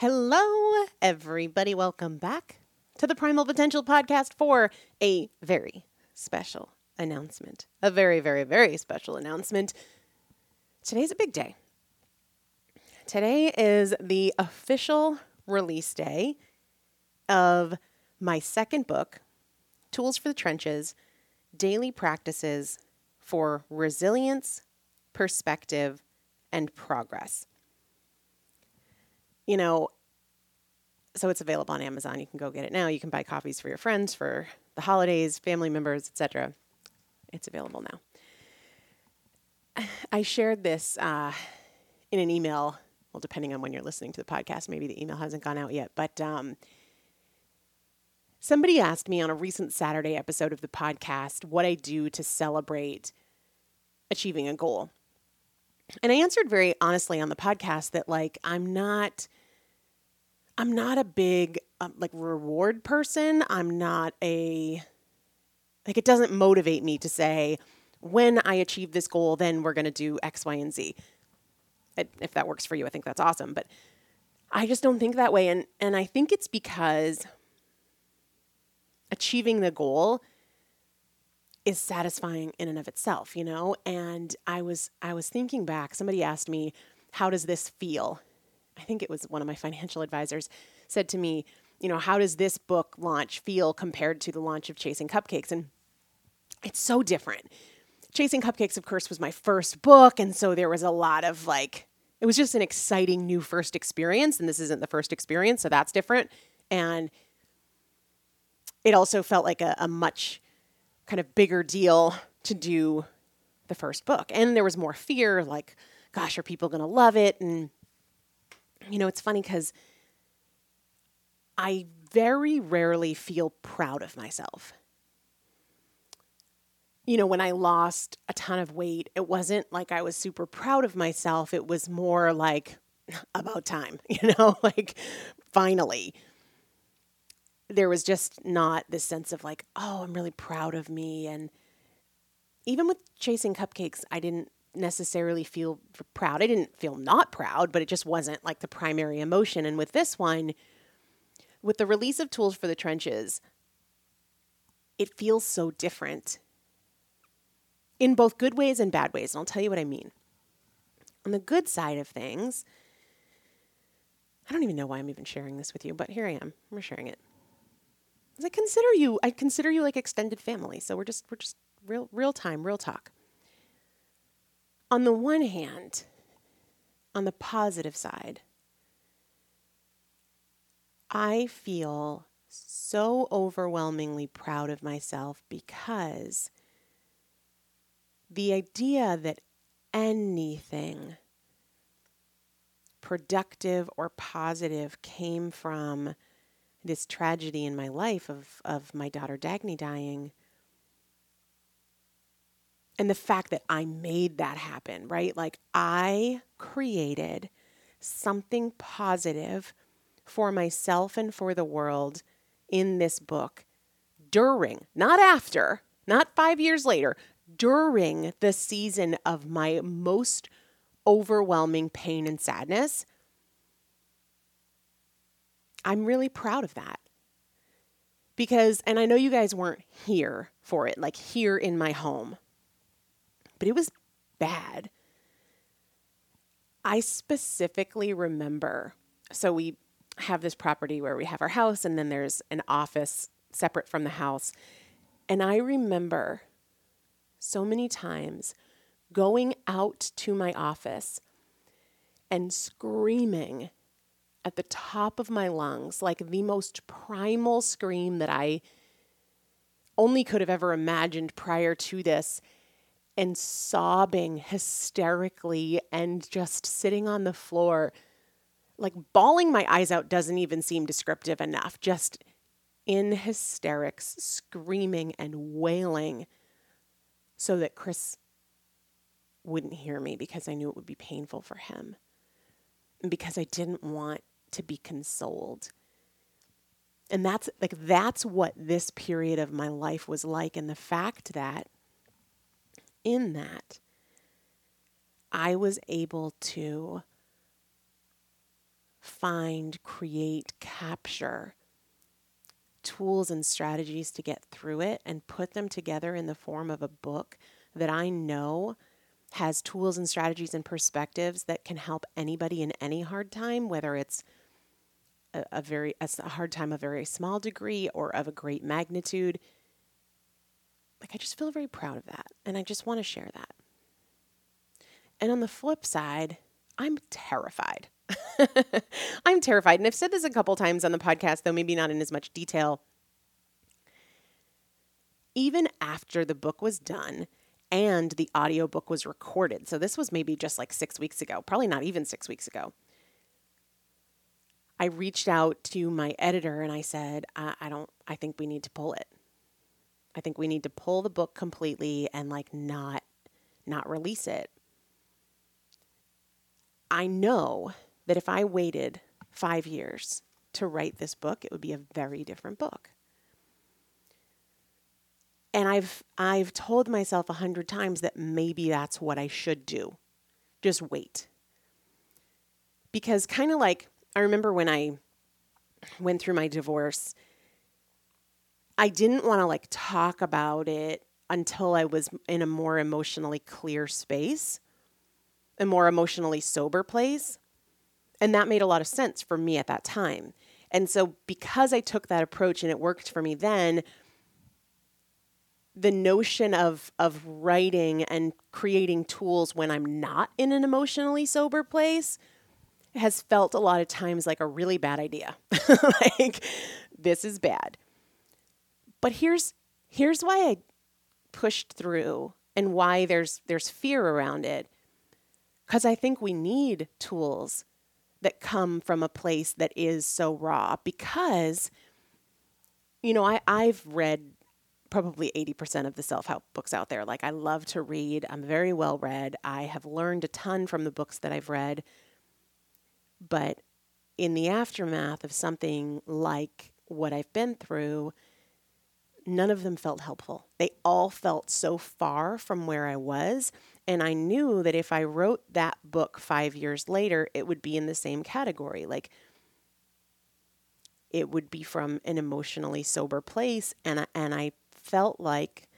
Hello, everybody. Welcome back to the Primal Potential Podcast for a very special announcement. A very, very, very special announcement. Today's a big day. Today is the official release day of my second book, Tools for the Trenches Daily Practices for Resilience, Perspective, and Progress you know, so it's available on Amazon. You can go get it now. You can buy copies for your friends for the holidays, family members, etc. It's available now. I shared this uh, in an email. Well, depending on when you're listening to the podcast, maybe the email hasn't gone out yet. But um, somebody asked me on a recent Saturday episode of the podcast what I do to celebrate achieving a goal. And I answered very honestly on the podcast that, like, I'm not I'm not a big um, like reward person. I'm not a like it doesn't motivate me to say when I achieve this goal, then we're going to do X, Y, and Z. If that works for you, I think that's awesome. But I just don't think that way, and and I think it's because achieving the goal is satisfying in and of itself, you know. And I was I was thinking back. Somebody asked me, "How does this feel?" I think it was one of my financial advisors, said to me, you know, how does this book launch feel compared to the launch of Chasing Cupcakes? And it's so different. Chasing Cupcakes, of course, was my first book. And so there was a lot of like, it was just an exciting new first experience. And this isn't the first experience, so that's different. And it also felt like a, a much kind of bigger deal to do the first book. And there was more fear like, gosh, are people going to love it? And, you know, it's funny because I very rarely feel proud of myself. You know, when I lost a ton of weight, it wasn't like I was super proud of myself. It was more like, about time, you know, like finally. There was just not this sense of like, oh, I'm really proud of me. And even with chasing cupcakes, I didn't necessarily feel proud. I didn't feel not proud, but it just wasn't like the primary emotion. And with this one, with the release of Tools for the Trenches, it feels so different in both good ways and bad ways. And I'll tell you what I mean. On the good side of things, I don't even know why I'm even sharing this with you, but here I am. I'm sharing it. I consider you, I consider you like extended family. So we're just, we're just real, real time, real talk. On the one hand, on the positive side, I feel so overwhelmingly proud of myself because the idea that anything productive or positive came from this tragedy in my life of, of my daughter Dagny dying. And the fact that I made that happen, right? Like I created something positive for myself and for the world in this book during, not after, not five years later, during the season of my most overwhelming pain and sadness. I'm really proud of that. Because, and I know you guys weren't here for it, like here in my home, but it was bad. I specifically remember, so we have this property where we have our house and then there's an office separate from the house. And I remember so many times going out to my office and screaming at the top of my lungs, like the most primal scream that I only could have ever imagined prior to this, and sobbing hysterically and just sitting on the floor like bawling my eyes out doesn't even seem descriptive enough. Just in hysterics, screaming and wailing so that Chris wouldn't hear me because I knew it would be painful for him. And because I didn't want to be consoled. And that's like that's what this period of my life was like and the fact that in that I was able to find, create, capture tools and strategies to get through it and put them together in the form of a book that I know has tools and strategies and perspectives that can help anybody in any hard time, whether it's a, a very a hard time of very small degree or of a great magnitude. Like I just feel very proud of that, and I just want to share that. And on the flip side, I'm terrified I'm terrified. And I've said this a couple times on the podcast, though maybe not in as much detail. Even after the book was done and the audiobook was recorded, so this was maybe just like six weeks ago, probably not even six weeks ago. I reached out to my editor and I said, I, I don't, I think we need to pull it. I think we need to pull the book completely and like not, not release it. I know that if I waited five years to write this book, it would be a very different book. And I've I've told myself a hundred times that maybe that's what I should do. Just wait. Because kind of like I remember when I went through my divorce, I didn't want to like talk about it until I was in a more emotionally clear space, a more emotionally sober place. And that made a lot of sense for me at that time. And so, because I took that approach and it worked for me then, the notion of of writing and creating tools when I'm not in an emotionally sober place has felt a lot of times like a really bad idea. like this is bad. But here's here's why I pushed through and why there's there's fear around it. Cuz I think we need tools that come from a place that is so raw because you know, I I've read probably 80% of the self-help books out there. Like I love to read. I'm very well read. I have learned a ton from the books that I've read. But in the aftermath of something like what I've been through, none of them felt helpful. They all felt so far from where I was. And I knew that if I wrote that book five years later, it would be in the same category. Like, it would be from an emotionally sober place. And I, and I felt like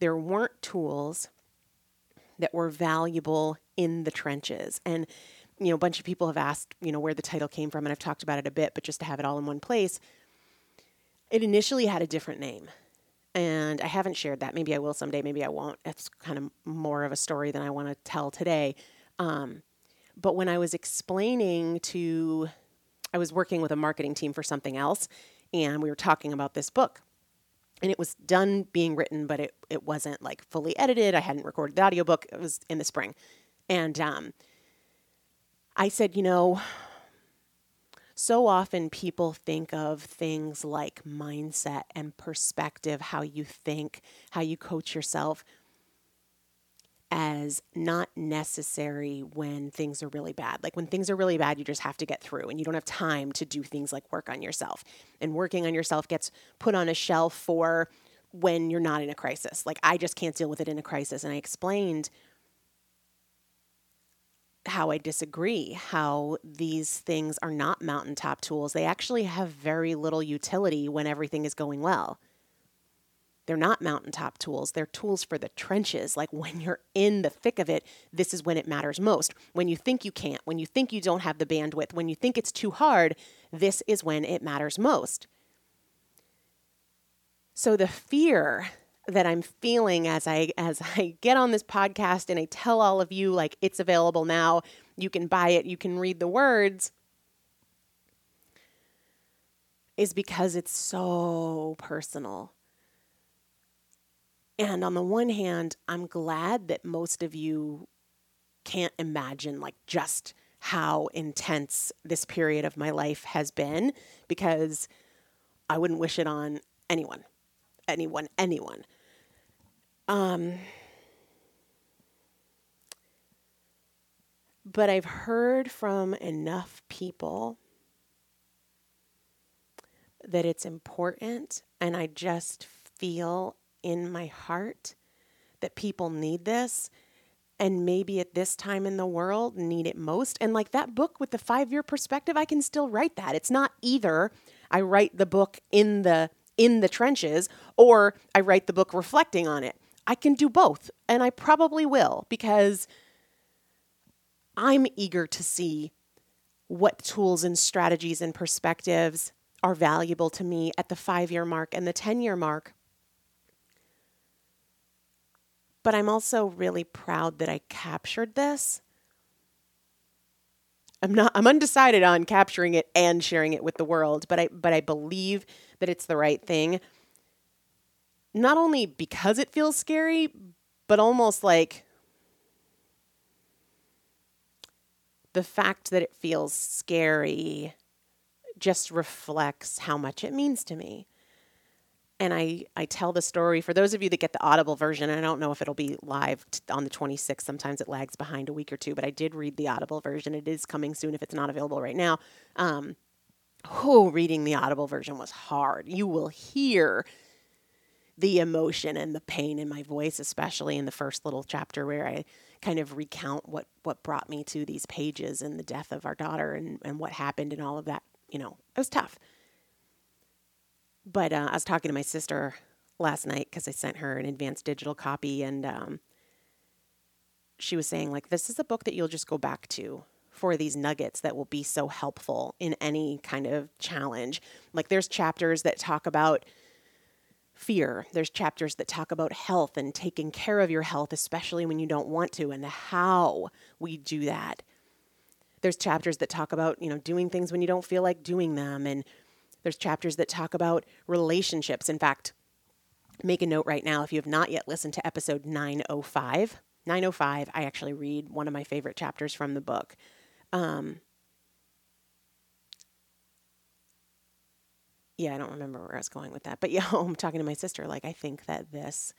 there weren't tools that were valuable in the trenches. And, you know, a bunch of people have asked, you know, where the title came from. And I've talked about it a bit, but just to have it all in one place it initially had a different name. And I haven't shared that. Maybe I will someday, maybe I won't. It's kind of more of a story than I want to tell today. Um, but when I was explaining to, I was working with a marketing team for something else, and we were talking about this book. And it was done being written, but it, it wasn't like fully edited. I hadn't recorded the audiobook. It was in the spring. And um, I said, you know, so often people think of things like mindset and perspective, how you think, how you coach yourself, as not necessary when things are really bad. Like when things are really bad, you just have to get through and you don't have time to do things like work on yourself. And working on yourself gets put on a shelf for when you're not in a crisis. Like I just can't deal with it in a crisis. And I explained how I disagree, how these things are not mountaintop tools. They actually have very little utility when everything is going well. They're not mountaintop tools. They're tools for the trenches. Like when you're in the thick of it, this is when it matters most. When you think you can't, when you think you don't have the bandwidth, when you think it's too hard, this is when it matters most. So the fear that I'm feeling as I as I get on this podcast and I tell all of you like it's available now. You can buy it, you can read the words is because it's so personal. And on the one hand, I'm glad that most of you can't imagine like just how intense this period of my life has been because I wouldn't wish it on anyone. Anyone, anyone. Um, but I've heard from enough people that it's important, and I just feel in my heart that people need this and maybe at this time in the world need it most. And like that book with the five year perspective, I can still write that. It's not either I write the book in the in the trenches or I write the book reflecting on it. I can do both, and I probably will because I'm eager to see what tools and strategies and perspectives are valuable to me at the five year mark and the 10 year mark. But I'm also really proud that I captured this. I'm not I'm undecided on capturing it and sharing it with the world, but I but I believe that it's the right thing not only because it feels scary, but almost like the fact that it feels scary just reflects how much it means to me. And I, I tell the story for those of you that get the Audible version. I don't know if it'll be live t- on the 26th. Sometimes it lags behind a week or two, but I did read the Audible version. It is coming soon if it's not available right now. Um, oh, reading the Audible version was hard. You will hear the emotion and the pain in my voice, especially in the first little chapter where I kind of recount what, what brought me to these pages and the death of our daughter and, and what happened and all of that. You know, it was tough. But uh, I was talking to my sister last night because I sent her an advanced digital copy, and um, she was saying, like, this is a book that you'll just go back to for these nuggets that will be so helpful in any kind of challenge. Like, there's chapters that talk about fear. There's chapters that talk about health and taking care of your health, especially when you don't want to, and how we do that. There's chapters that talk about, you know, doing things when you don't feel like doing them. And there's chapters that talk about relationships. In fact, make a note right now if you have not yet listened to episode 905. 905, I actually read one of my favorite chapters from the book. Um, yeah, I don't remember where I was going with that. But yeah, I'm talking to my sister. Like, I think that this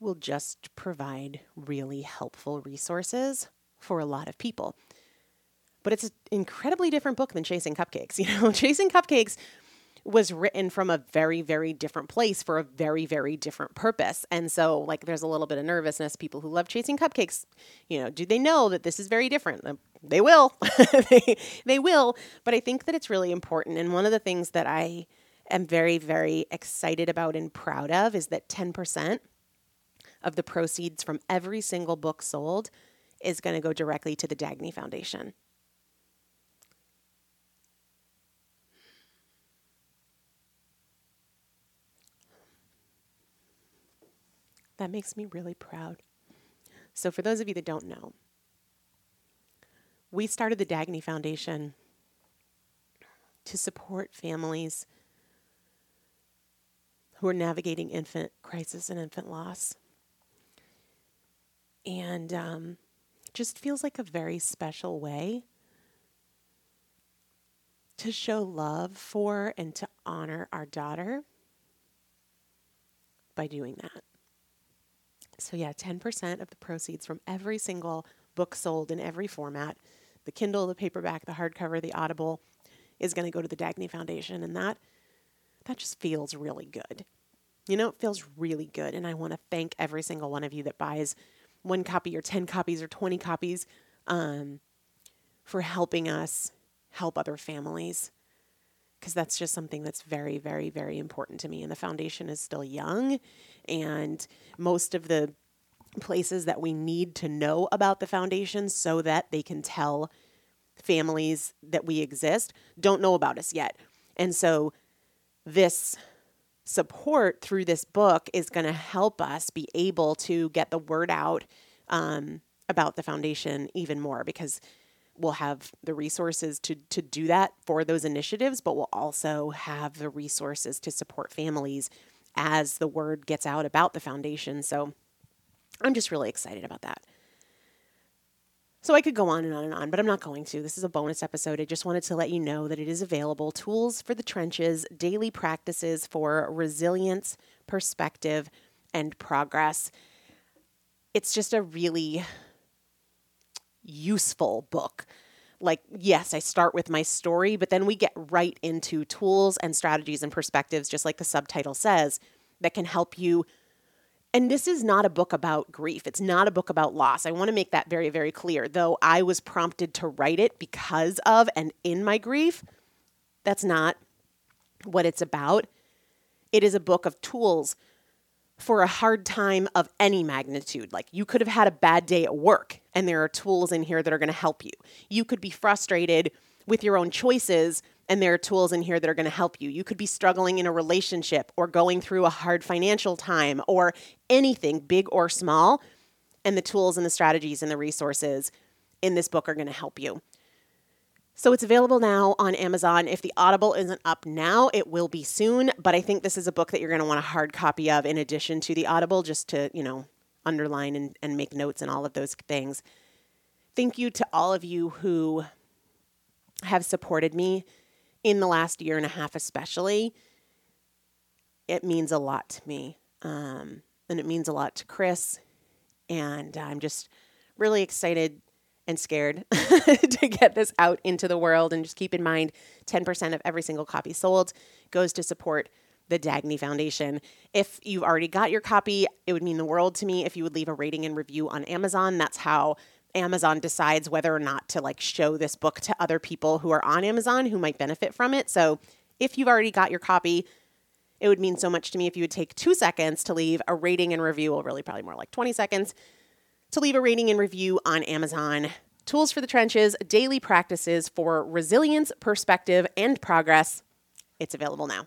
will just provide really helpful resources for a lot of people. But it's an incredibly different book than Chasing Cupcakes. You know, Chasing Cupcakes was written from a very, very different place for a very, very different purpose. And so, like, there's a little bit of nervousness. People who love chasing cupcakes, you know, do they know that this is very different? They will. they, they will. But I think that it's really important. And one of the things that I am very, very excited about and proud of is that 10% of the proceeds from every single book sold is going to go directly to the Dagny Foundation. That makes me really proud. So, for those of you that don't know, we started the Dagny Foundation to support families who are navigating infant crisis and infant loss. And um, just feels like a very special way to show love for and to honor our daughter by doing that. So, yeah, 10% of the proceeds from every single book sold in every format the Kindle, the paperback, the hardcover, the Audible is going to go to the Dagny Foundation. And that, that just feels really good. You know, it feels really good. And I want to thank every single one of you that buys one copy or 10 copies or 20 copies um, for helping us help other families because that's just something that's very, very, very important to me. And the foundation is still young, and most of the places that we need to know about the foundation so that they can tell families that we exist don't know about us yet. And so this support through this book is going to help us be able to get the word out um, about the foundation even more because we'll have the resources to to do that for those initiatives, but we'll also have the resources to support families as the word gets out about the foundation. So I'm just really excited about that. So I could go on and on and on, but I'm not going to. This is a bonus episode. I just wanted to let you know that it is available tools for the trenches, daily practices for resilience, perspective, and progress. It's just a really useful book. Like, yes, I start with my story, but then we get right into tools and strategies and perspectives, just like the subtitle says, that can help you. And this is not a book about grief. It's not a book about loss. I want to make that very, very clear. Though I was prompted to write it because of and in my grief, that's not what it's about. It is a book of tools for a hard time of any magnitude. Like you could have had a bad day at work, and there are tools in here that are going to help you. You could be frustrated with your own choices, and there are tools in here that are going to help you. You could be struggling in a relationship or going through a hard financial time or anything, big or small. And the tools and the strategies and the resources in this book are going to help you. So it's available now on Amazon. If the Audible isn't up now, it will be soon. But I think this is a book that you're going to want a hard copy of in addition to the Audible, just to, you know, underline and, and make notes and all of those things. Thank you to all of you who have supported me in the last year and a half, especially. It means a lot to me. Um, and it means a lot to Chris. And I'm just really excited and scared to get this out into the world. And just keep in mind 10% of every single copy sold goes to support the Dagny Foundation. If you've already got your copy, it would mean the world to me if you would leave a rating and review on Amazon. That's how Amazon decides whether or not to like show this book to other people who are on Amazon who might benefit from it. So if you've already got your copy, it would mean so much to me if you would take two seconds to leave a rating and review, well, really probably more like 20 seconds to leave a rating and review on Amazon. Tools for the Trenches, daily practices for resilience, perspective, and progress. It's available now.